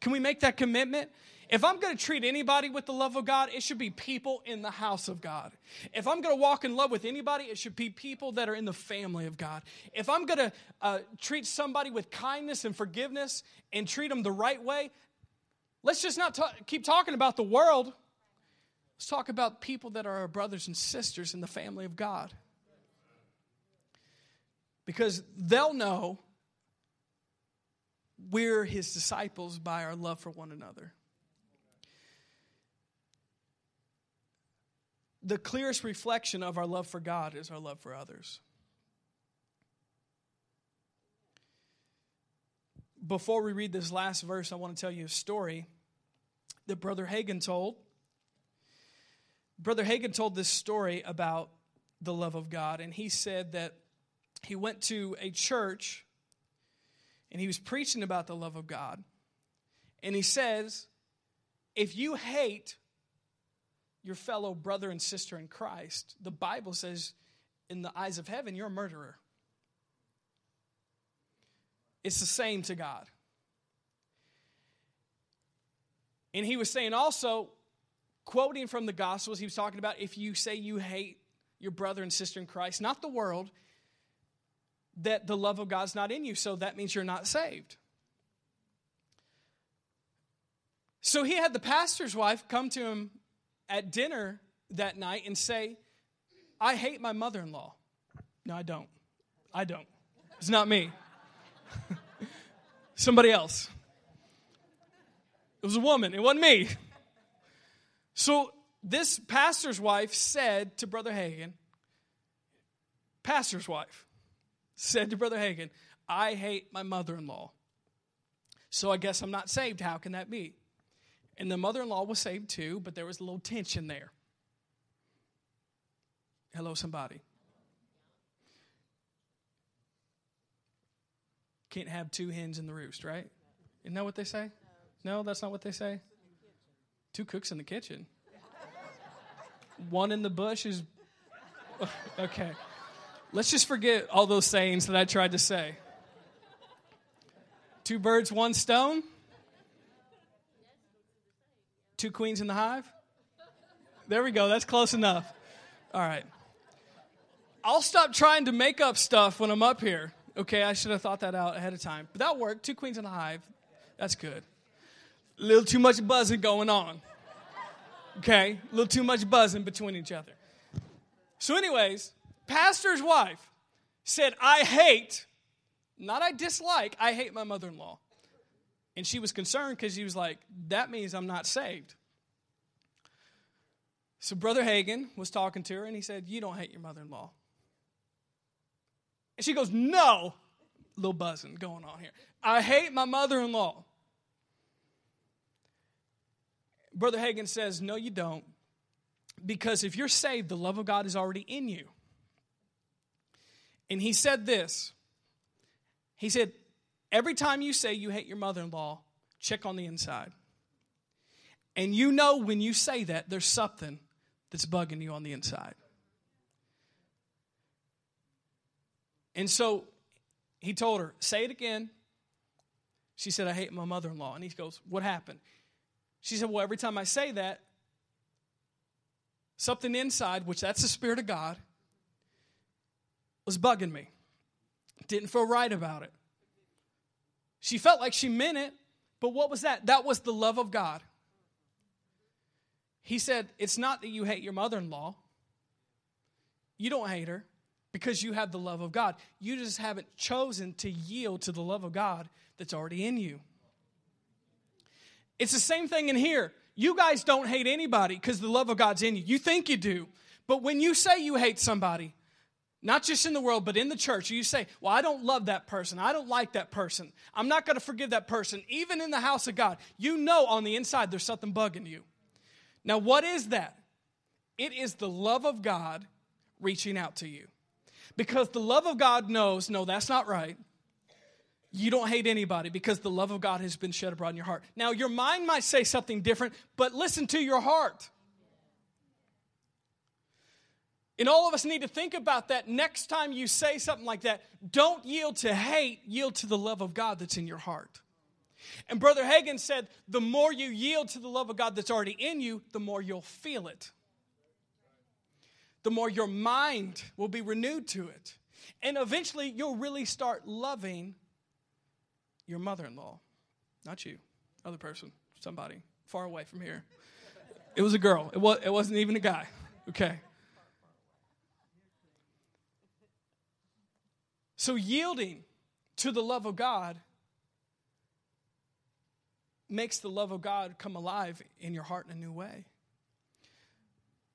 Can we make that commitment? If I'm going to treat anybody with the love of God, it should be people in the house of God. If I'm going to walk in love with anybody, it should be people that are in the family of God. If I'm going to uh, treat somebody with kindness and forgiveness and treat them the right way, let's just not keep talking about the world. Let's talk about people that are our brothers and sisters in the family of God because they'll know we're his disciples by our love for one another. The clearest reflection of our love for God is our love for others. before we read this last verse, I want to tell you a story that Brother Hagin told. Brother Hagin told this story about the love of God, and he said that he went to a church and he was preaching about the love of God. And he says, if you hate your fellow brother and sister in Christ, the Bible says, in the eyes of heaven, you're a murderer. It's the same to God. And he was saying also, quoting from the Gospels, he was talking about if you say you hate your brother and sister in Christ, not the world, that the love of God's not in you, so that means you're not saved. So he had the pastor's wife come to him at dinner that night and say, I hate my mother in law. No, I don't. I don't. It's not me. *laughs* Somebody else. It was a woman, it wasn't me. *laughs* So this pastor's wife said to Brother Hagin, pastor's wife said to Brother Hagin, I hate my mother in law. So I guess I'm not saved. How can that be? And the mother in law was saved too, but there was a little tension there. Hello, somebody. Can't have two hens in the roost, right? Isn't that what they say? No, that's not what they say. Two cooks in the kitchen. One in the bush is. *laughs* Okay. Let's just forget all those sayings that I tried to say. Two birds, one stone. Two queens in the hive. There we go. That's close enough. All right. I'll stop trying to make up stuff when I'm up here. Okay, I should have thought that out ahead of time. But that worked. Two queens in the hive. That's good. A little too much buzzing going on. Okay, a little too much buzzing between each other. So, anyways, pastor's wife said, I hate, not I dislike, I hate my mother in law. And she was concerned because she was like, that means I'm not saved. So, Brother Hagin was talking to her and he said, You don't hate your mother in law. And she goes, No. Little buzzing going on here. I hate my mother in law. Brother Hagin says, No, you don't. Because if you're saved, the love of God is already in you. And he said this He said, Every time you say you hate your mother in law, check on the inside. And you know when you say that, there's something that's bugging you on the inside. And so he told her, Say it again. She said, I hate my mother in law. And he goes, What happened? She said, Well, every time I say that, something inside, which that's the Spirit of God, was bugging me. Didn't feel right about it. She felt like she meant it, but what was that? That was the love of God. He said, It's not that you hate your mother in law. You don't hate her because you have the love of God. You just haven't chosen to yield to the love of God that's already in you. It's the same thing in here. You guys don't hate anybody because the love of God's in you. You think you do. But when you say you hate somebody, not just in the world, but in the church, you say, Well, I don't love that person. I don't like that person. I'm not going to forgive that person. Even in the house of God, you know on the inside there's something bugging you. Now, what is that? It is the love of God reaching out to you. Because the love of God knows, no, that's not right. You don't hate anybody because the love of God has been shed abroad in your heart. Now, your mind might say something different, but listen to your heart. And all of us need to think about that next time you say something like that. Don't yield to hate, yield to the love of God that's in your heart. And Brother Hagin said, the more you yield to the love of God that's already in you, the more you'll feel it the more your mind will be renewed to it. And eventually, you'll really start loving your mother in law. Not you, other person, somebody far away from here. It was a girl, it, was, it wasn't even a guy. Okay. So, yielding to the love of God makes the love of God come alive in your heart in a new way.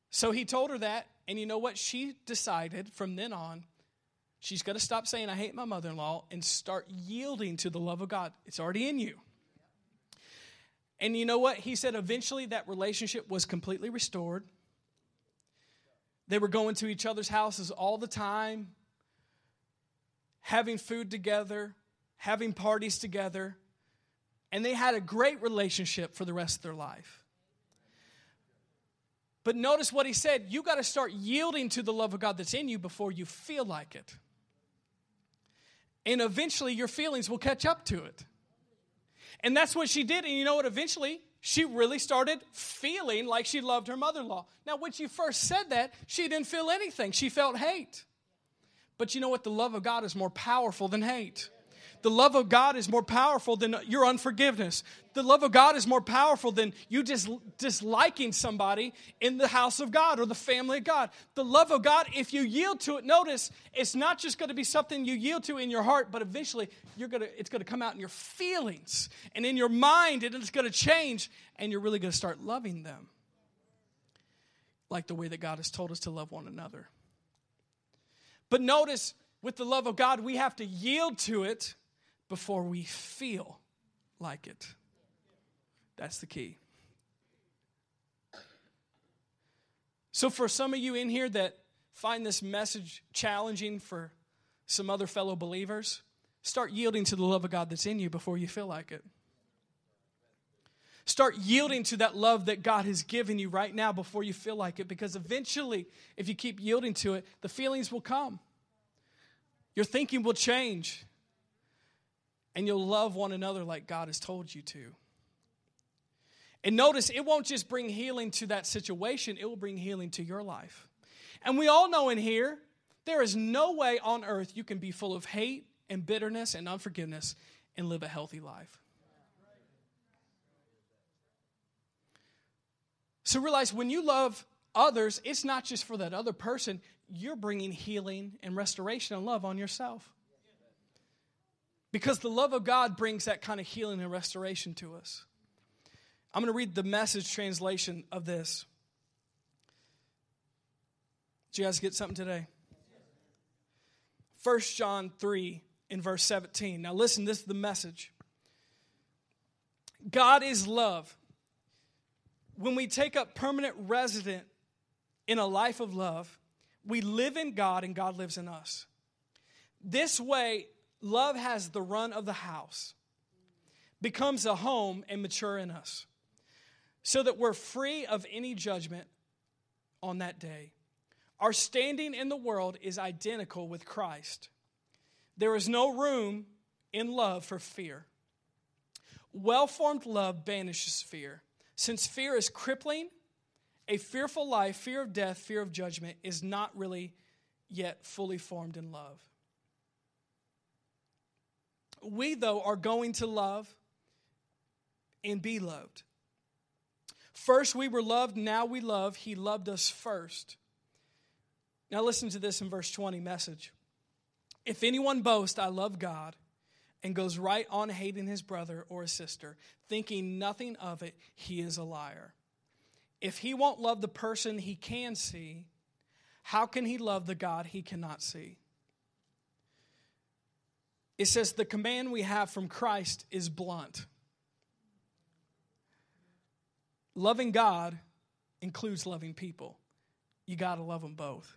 So he told her that, and you know what? She decided from then on She's got to stop saying, I hate my mother in law, and start yielding to the love of God. It's already in you. And you know what? He said eventually that relationship was completely restored. They were going to each other's houses all the time, having food together, having parties together, and they had a great relationship for the rest of their life. But notice what he said you got to start yielding to the love of God that's in you before you feel like it. And eventually your feelings will catch up to it. And that's what she did. And you know what? Eventually, she really started feeling like she loved her mother in law. Now, when she first said that, she didn't feel anything. She felt hate. But you know what? The love of God is more powerful than hate. The love of God is more powerful than your unforgiveness. The love of God is more powerful than you just disliking somebody in the house of God or the family of God. The love of God, if you yield to it, notice it's not just going to be something you yield to in your heart, but eventually you're going to, it's going to come out in your feelings and in your mind, and it's going to change, and you're really going to start loving them like the way that God has told us to love one another. But notice, with the love of God, we have to yield to it before we feel like it. That's the key. So, for some of you in here that find this message challenging for some other fellow believers, start yielding to the love of God that's in you before you feel like it. Start yielding to that love that God has given you right now before you feel like it, because eventually, if you keep yielding to it, the feelings will come. Your thinking will change and you'll love one another like God has told you to. And notice, it won't just bring healing to that situation, it will bring healing to your life. And we all know in here, there is no way on earth you can be full of hate and bitterness and unforgiveness and live a healthy life. So realize when you love others, it's not just for that other person, you're bringing healing and restoration and love on yourself. Because the love of God brings that kind of healing and restoration to us. I'm going to read the message translation of this. Did you guys get something today? 1 John 3 in verse 17. Now listen, this is the message. God is love. When we take up permanent resident in a life of love, we live in God and God lives in us. This way, love has the run of the house, becomes a home and mature in us, so that we're free of any judgment on that day. Our standing in the world is identical with Christ. There is no room in love for fear. Well formed love banishes fear. Since fear is crippling, a fearful life, fear of death, fear of judgment, is not really yet fully formed in love. We, though, are going to love and be loved. First, we were loved, now we love. He loved us first. Now, listen to this in verse 20 message. If anyone boasts, I love God, and goes right on hating his brother or his sister, thinking nothing of it, he is a liar. If he won't love the person he can see, how can he love the God he cannot see? It says the command we have from Christ is blunt. Loving God includes loving people. You got to love them both.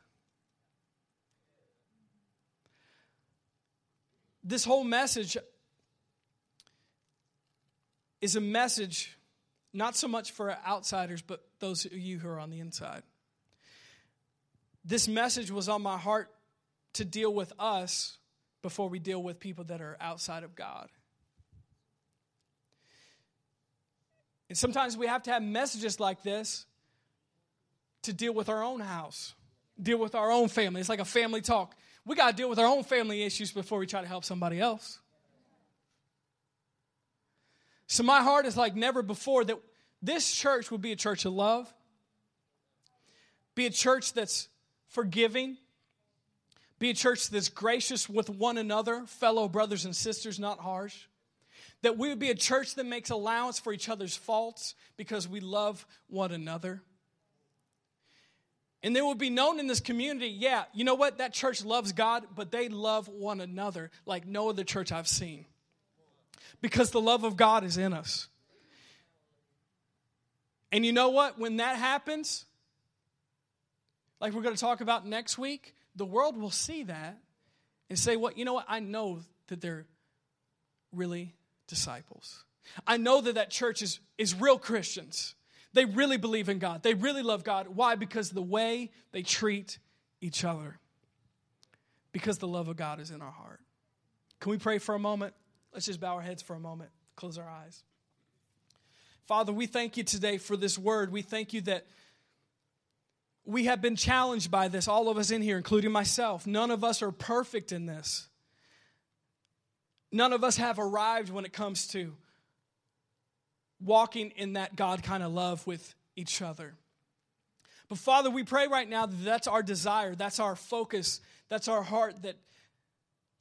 This whole message is a message not so much for outsiders, but those of you who are on the inside. This message was on my heart to deal with us before we deal with people that are outside of God. And sometimes we have to have messages like this to deal with our own house, deal with our own family. It's like a family talk. We got to deal with our own family issues before we try to help somebody else. So my heart is like never before that this church would be a church of love, be a church that's forgiving, be a church that's gracious with one another, fellow brothers and sisters, not harsh. That we would be a church that makes allowance for each other's faults because we love one another. And they will be known in this community, yeah, you know what? That church loves God, but they love one another like no other church I've seen. Because the love of God is in us. And you know what? When that happens, like we're going to talk about next week, the world will see that and say, well, you know what? I know that they're really disciples. I know that that church is, is real Christians. They really believe in God. They really love God. Why? Because the way they treat each other. Because the love of God is in our heart. Can we pray for a moment? Let's just bow our heads for a moment, close our eyes. Father, we thank you today for this word. We thank you that we have been challenged by this, all of us in here, including myself. None of us are perfect in this. None of us have arrived when it comes to walking in that God kind of love with each other. But Father, we pray right now that that's our desire, that's our focus, that's our heart, that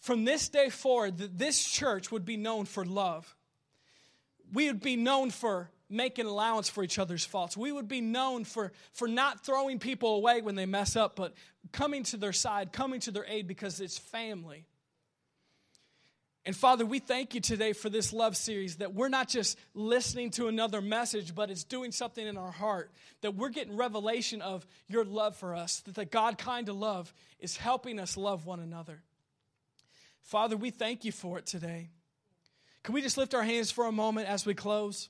from this day forward, that this church would be known for love. We would be known for making allowance for each other's faults. We would be known for, for not throwing people away when they mess up, but coming to their side, coming to their aid because it's family. And Father, we thank you today for this love series that we're not just listening to another message, but it's doing something in our heart. That we're getting revelation of your love for us, that the God kind of love is helping us love one another. Father, we thank you for it today. Can we just lift our hands for a moment as we close?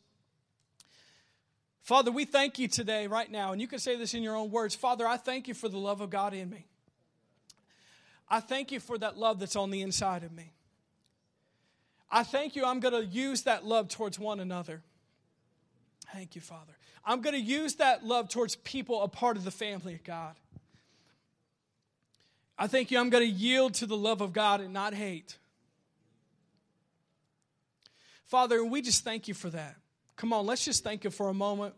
Father, we thank you today, right now, and you can say this in your own words. Father, I thank you for the love of God in me. I thank you for that love that's on the inside of me. I thank you, I'm going to use that love towards one another. Thank you, Father. I'm going to use that love towards people a part of the family of God. I thank you, I'm going to yield to the love of God and not hate. Father, we just thank you for that. Come on, let's just thank Him for a moment.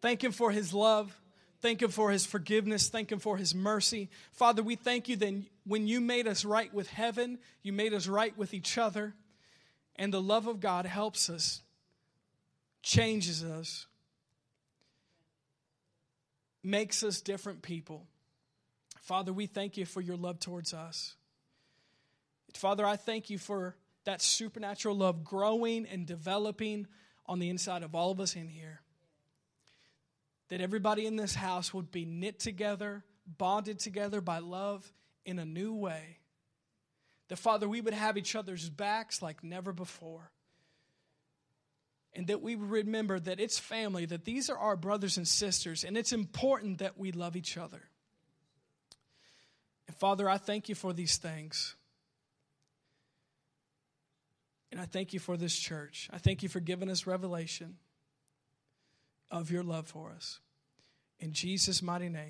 Thank Him for His love. Thank Him for His forgiveness. Thank Him for His mercy. Father, we thank you that when you made us right with heaven, you made us right with each other. And the love of God helps us, changes us, makes us different people. Father, we thank you for your love towards us. Father, I thank you for that supernatural love growing and developing on the inside of all of us in here. That everybody in this house would be knit together, bonded together by love in a new way. That, Father, we would have each other's backs like never before. And that we remember that it's family, that these are our brothers and sisters, and it's important that we love each other. And Father, I thank you for these things. And I thank you for this church. I thank you for giving us revelation of your love for us. In Jesus' mighty name.